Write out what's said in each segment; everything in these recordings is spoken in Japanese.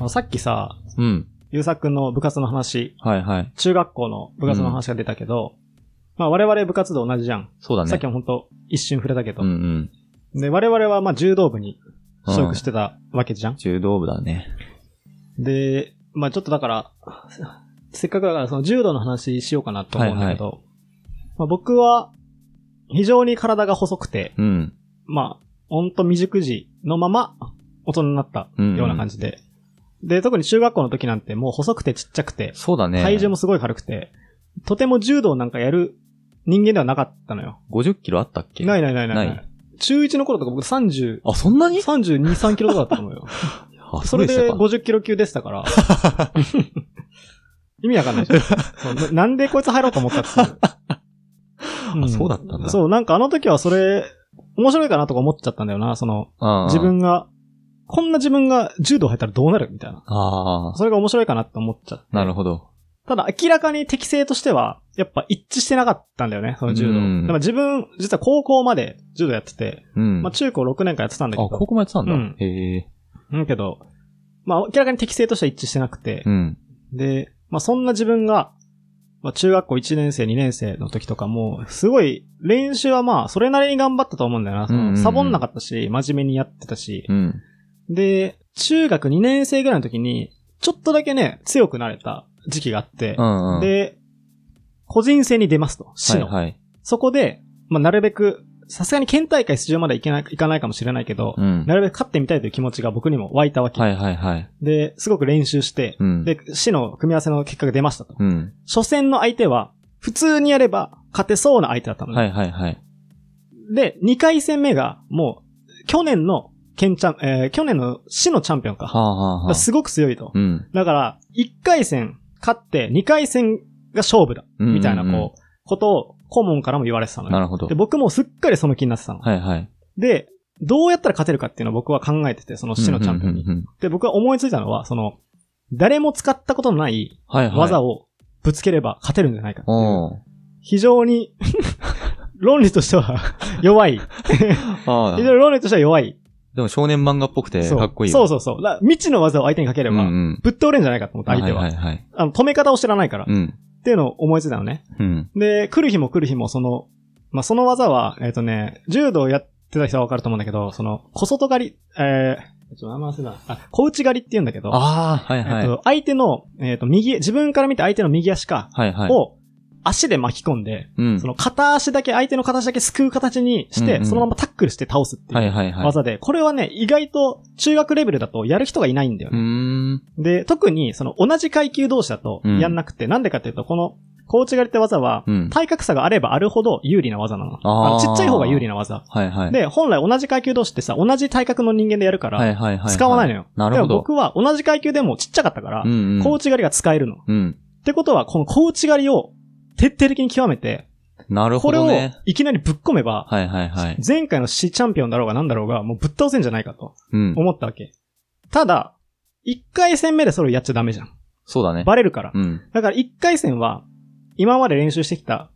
あのさっきさ、うん。ゆうさくんの部活の話、はいはい。中学校の部活の話が出たけど、まあ我々部活動同じじゃん。そうだね。さっきもほんと一瞬触れたけど。うんうん。で、我々はまあ柔道部に所属してたわけじゃん。柔道部だね。で、まあちょっとだから、せっかくだからその柔道の話しようかなと思うんだけど、まあ僕は非常に体が細くて、うん。まあ、ほんと未熟児のまま大人になったような感じで。で、特に中学校の時なんてもう細くてちっちゃくて、そうだね。体重もすごい軽くて、とても柔道なんかやる人間ではなかったのよ。50キロあったっけ？ないないないないない。中1の頃とか僕30、あ、そんなに？32、3キロとかだったと思うよ。あそれでうしたか50キロ級でしたから。意味わかんないじゃんそうな。なんでこいつ入ろうと思ったっていう。あそうだったんだそう、なんかあの時はそれ、面白いかなとか思っちゃったんだよな。その、自。分が、こんな自分が柔道入ったらどうなるみたいな。あそれが面白いかなって思っちゃって。あ、なるほど。ただ明らかに適性としては、やっぱ一致してなかったんだよね、その柔道。うんだから自分、実は高校まで柔道やってて、うん。まあ中高6年間やってたんだけあ、ど。ここもやってたんだ。うんへえ。うんけど、まあ明らかに適性としては一致してなくて、うん。で、まあそんな自分が、まあ中学校1年生、2年生の時とかも、すごい練習はまあそれなりに頑張ったと思うんだよな。そうんうんうんのサボんなかったし、真面目にやってたし。うん。で、中学2年生ぐらいの時に、ちょっとだけね、強くなれた時期があって、うんうん。、で、個人戦に出ますと、市の。はいはい。そこで、まあなるべく、さすがに県大会出場までいけない、いかないかもしれないけど、うん。なるべく勝ってみたいという気持ちが僕にも湧いたわけ。はいはいはい。で、すごく練習して、うん。で、市の組み合わせの結果が出ましたと。うん。初戦の相手は、普通にやれば勝てそうな相手だったのね。はいはいはい。で、2回戦目が、もう、去年の県チャン、えー去年の市のチャンピオンか。はあはあはあ。すごく強いと。うん。だから、1回戦勝って2回戦が勝負だ。うんみたいな、うんうんこう、ことを顧問からも言われてたのよ。なるほどで、。僕もすっかりその気になってたの。はいはい。で、どうやったら勝てるかっていうのを僕は考えてて、その市のチャンピオンに。うんうんうんうんで、僕は思いついたのは、その、誰も使ったことのないはいはい。技をぶつければ勝てるんじゃないかっていう。おー非常に、論理としては 弱い。非常に論理としては弱い。でも少年漫画っぽくてかっこいいよ。そうそうそう。だ未知の技を相手にかければ。ぶっ倒れんじゃないかと思った、相手は。はいはいはい。あの、止め方を知らないから。っうん。ていうのを思いついたのね。うん。で、来る日も来る日も、その、まあ、その技は、えっ、とね、柔道やってた人はわかると思うんだけど、その、小外刈り、えー、ちょっと名前忘れたな。あ、小内刈りって言うんだけど、ああ、はいはい。えっと、相手の、えっ、と、右、自分から見て相手の右足か、はいはい。を、足で巻き込んで、うん。その片足だけ、相手の片足だけすくう形にして、うんうんそのままタックルして倒すってはいいう。技で、これはね、意外と中学レベルだとやる人がいないんだよね。ん。で、特にその同じ階級同士だとうんやんなくて、なんでかっていうと、この、コーチ狩りって技はう、ん。体格差があればあるほど有利な技なの。あーあのちっちゃい方が有利な技。はいはい。で、本来同じ階級同士ってさ、同じ体格の人間でやるかはいら。使わないのよ。なるほど。でも僕は同じ階級でもちっちゃかったからう、んうん。コーチ狩りが使えるの。っうん。てことは、このコーチ狩りを徹底的に極めて、なるこれをほどね。いきなりぶっ込めば、はいはいはい。前回の市チャンピオンだろうがなんだろうが、もうぶっ倒せんじゃないかとうん。思ったわけ。ただ、一回戦目でそれをやっちゃダメじゃん。そうだね。バレるから。うん。だから一回戦は、今まで練習してきた、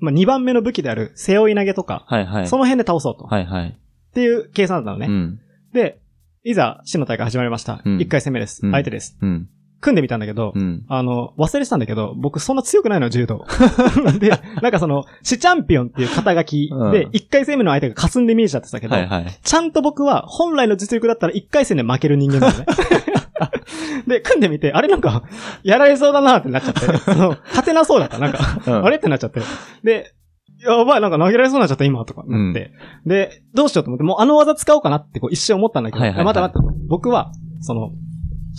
まあ、二番目の武器である背負い投げとか、はいはい。その辺で倒そうと。はいはい。っていう計算だったのね。うん。で、いざ、市の大会始まりました。うん一回戦目です。うん相手です。うん。組んでみたんだけど、うん。あの、忘れてたんだけど、僕そんな強くないのよ、柔道。で、なんかその、市チャンピオンっていう肩書きでうん、一回戦目の相手が霞んで見えちゃってたけど、はいはい。ちゃんと僕は本来の実力だったら一回戦で負ける人間なのね。で、組んでみて、あれなんか、やられそうだなってなっちゃって、その勝てなそうだった、なんか、うんあれ？ってなっちゃって。で、やばい、なんか投げられそうになっちゃった、今、とかなって。で、どうしようと思って、もうあの技使おうかなってこう一瞬思ったんだけど、はいはいはい待って待って、僕は、その、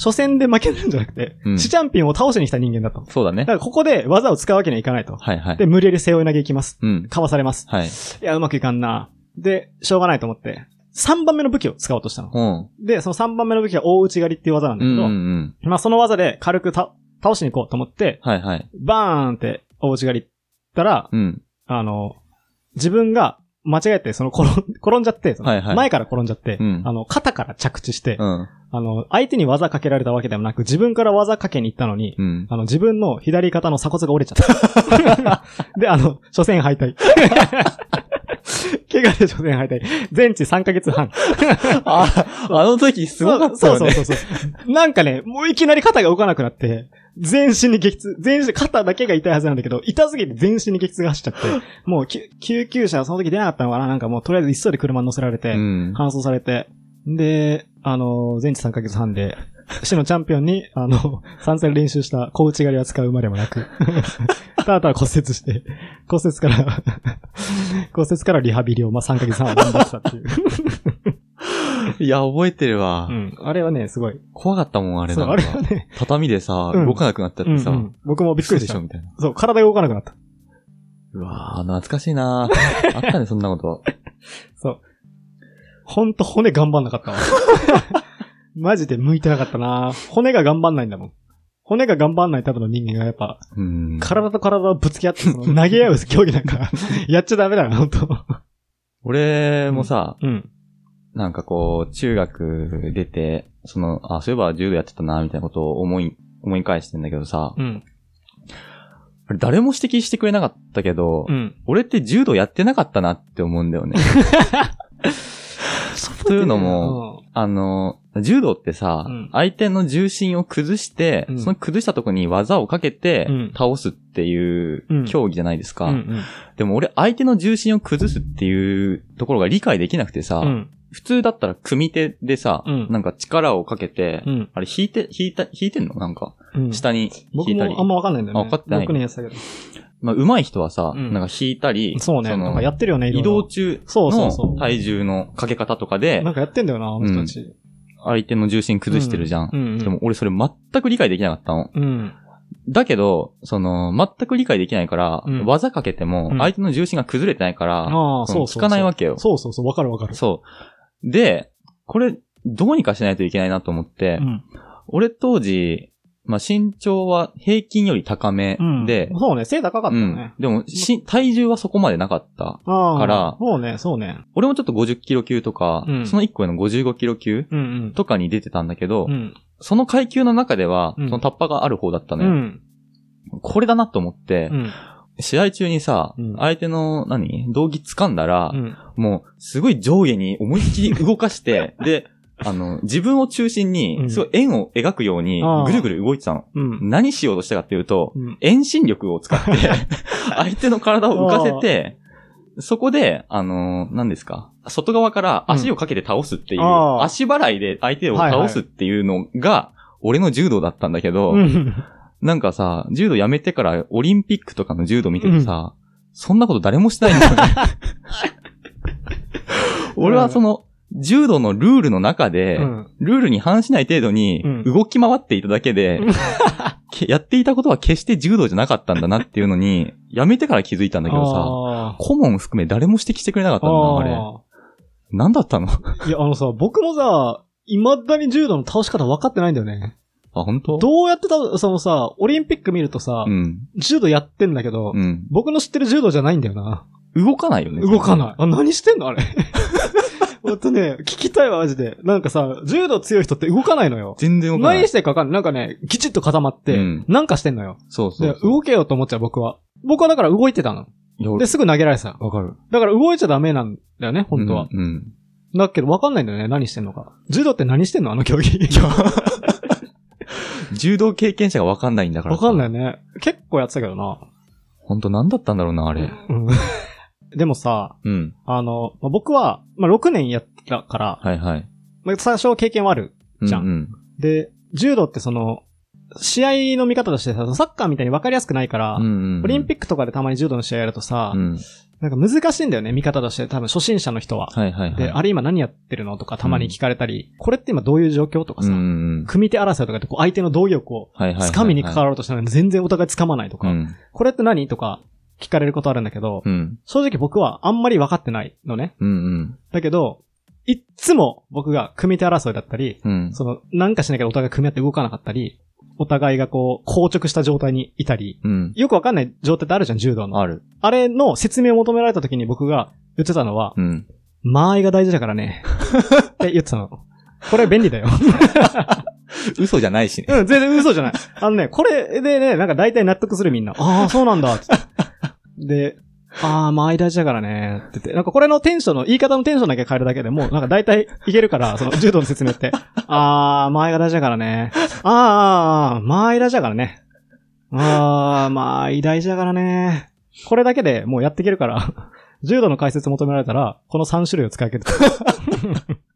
初戦で負けるんじゃなくて、うん市チャンピオンを倒しに来た人間だと。そうだねだか。らここで技を使うわけにはいかないと。はいはい。で、無理やり背負い投げいきます。うん。かわされます。はい。いや、うまくいかんな。で、しょうがないと思って、3番目の武器を使おうとしたの。うん。で、その3番目の武器は大内刈りっていう技なんだうんうけど、んうん。まあその技で軽くた倒しに行こうと思って、はいはい。バーンって大内刈りったら、うん。あの、自分が間違えて、その転ん、転んじゃって、そのはいはい前から転んじゃって、うんあの、肩から着地して、うん。あの、相手に技かけられたわけでもなく、自分から技かけに行ったのに、うん。あの、自分の左肩の鎖骨が折れちゃった。で、あの、初戦敗退。怪我で初戦敗退。全治3ヶ月半。あ、あの時すごかったよね。そうそうそうそう。なんかね、もういきなり肩が動かなくなって、全身に激痛、全身、肩だけが痛いはずなんだけど、痛すぎて全身に激痛が走っちゃって、もうき救急車その時出なかったのかななんかもうとりあえず急いで車に乗せられて、うん。搬送されて、で、あの、全治3ヶ月半で、市のチャンピオンに、あの、参戦練習した小内刈りは使うまでもなく、ただただ骨折して、骨折から、骨折からリハビリを、まあ、3ヶ月半頑張ってたっていう。いや、覚えてるわう。ん。あれはね、すごい。怖かったもん、あれなんかあれはね、畳でさ、うん動かなくなっちゃってさ、うんうん僕もびっくりした嘘でしょ。みたいな。そう、体が動かなくなった。うわぁ、懐かしいなぁ。あったね、そんなこと。そう。ほんと骨頑張んなかったわ。マジで向いてなかったな骨が頑張んないんだもん。骨が頑張んないただの人間がやっぱ、うん。体と体をぶつけ合って、投げ合う競技なんか、やっちゃダメだな、ほんと。俺もさ、うん。なんかこう、中学出て、その、あ、そういえば柔道やってたな、みたいなことを思い、思い返してんだけどさ、うん。誰も指摘してくれなかったけど、うん。俺って柔道やってなかったなって思うんだよね。というのも、あの、柔道ってさ、うん相手の重心を崩して、うんその崩したとこに技をかけてうん倒すっていううん競技じゃないですか。うん、うんでも俺相手の重心を崩すっていうところが理解できなくてさ。普通だったら組手でさ、うんなんか力をかけて、うん。あれ引いて、引いた、引いてんの？なんか、うん。下に僕引いたり。もあんまわかんないんだよね。あ分かってない6年やたけど。まあ、上手い人はさ、うんなんか引いたり、そうね。のなんかやってるよね、移動中そうそうそうの体重のかけ方とかでな、んかやってんだよな、あの人たち。相手の重心崩してるじゃん。うん。うん。でも俺それ全く理解できなかったの。うん。だけど、その、全く理解できないから、うん技かけてもうん相手の重心が崩れてないから、うそう。の効かないわけよ。そうそうそう、わかるわかる。そう。で、これ、どうにかしないといけないなと思って、うん。俺当時、まあ、身長は平均より高めうん。で、そうね、背高かったうん。でもし、体重はそこまでなかった。からそうね、そうね。俺もちょっと50キロ級とか、うんその1個上の55キロ級うんうん。とかに出てたんだけど、うん。その階級の中では、うんそのタッパがある方だったのよ。うん。これだなと思って、うん。試合中にさ、うん相手の何、道着掴んだら、うん。もう、すごい上下に思いっきり動かして、で、あの、自分を中心うに、んすごい円を描くようにぐるぐる動いてたの。うん。何しようとしたかっていうと、うん。遠心力を使って、相手の体を浮かせて、そこで、あの、何ですか外側から足をかけて倒すっていう、あー足払いで相手を倒すっていうのが、俺の柔道だったんだけど、うん。なんかさ、柔道やめてからオリンピックとかの柔道見ててさ、そんなこと誰もしないんだよね。俺はその、柔道のルールの中で、うんルールに反しない程度にうん動き回っていただけで、けやっていたことは決して柔道じゃなかったんだなっていうのに、やめてから気づいたんだけどさ、あ顧問含め誰も指摘してくれなかったんだな、あれ。あ何だったの？あ、あ。いや、あのさ、僕もさ、未だに柔道の倒し方分かってないんだよね。本当？どうやってた、そのさ、オリンピック見るとさ、うん。柔道やってんだけど、うん。僕の知ってる柔道じゃないんだよな。動かないよね。動かない。あ、何してんのあれ。ほんとね、聞きたいわ、マジで。なんかさ、柔道強い人って動かないのよ。全然動かない。何してるか分かんない。なんかね、きちっと固まって、うんなんかしてんのよ。でそうそうそう。動けようと思っちゃう、僕は。僕はだから動いてたの。で、すぐ投げられてた。わかる。だから動いちゃダメなんだよね、本当は。うん。うんだけど分かんないんだよね、何してんのか。柔道って何してんのあの競技？柔道経験者がわかんないんだから。分かんないい。ね。結構やってたけどな。本当何だったんだろうな、あれ。うんでもさ、うん。あの、まあ僕は、まあ、6年やったから、はいはい。まあ、最初経験はある。じゃんうんうん。で、柔道ってその、試合の見方としてさ、サッカーみたいに分かりやすくないから、うんうん。オリンッピックとかでたまに柔道の試合やるとさ、うん。なんか難しいんだよね、見方として。多分初心者の人は。はいはいはい。で、あれ今何やってるのとかたまに聞かれたり、これって今どういう状況とかさ、うんうん。組み手争いとかってこう相手の道義を。掴みに関わろうとしたのに全然お互い掴まないとか、うん。これって何とか聞かれることあるんだけど、うん。正直僕はあんまり分かってないのね。うんうん。だけど、いっつも僕が組み手争いだったり、うん。その、なんかしなきゃお互い組み合って動かなかったり、お互いがこう、硬直した状態にいたり、うん。よくわかんない状態ってあるじゃん、柔道の。ある。あれの説明を求められた時に僕が言ってたのは、うん。間合いが大事だからね。って言ってたの。これ便利だよ。嘘じゃないしね。うん、全然嘘じゃない。あのね、これでね、なんか大体納得するみんな。ああ、そうなんだ、つって。で、あー、間合い大事だからね。って言って、なんかこれのテンションの、言い方のテンションだけ変えるだけでも、なんか大体いけるから、その柔道の説明って。あー、間合いが大事だからね。あ、あー、あー間合い大事だからね。あー、間合い大事だからね。これだけでもうやっていけるから、柔道の解説求められたら、この3種類を使い分ける。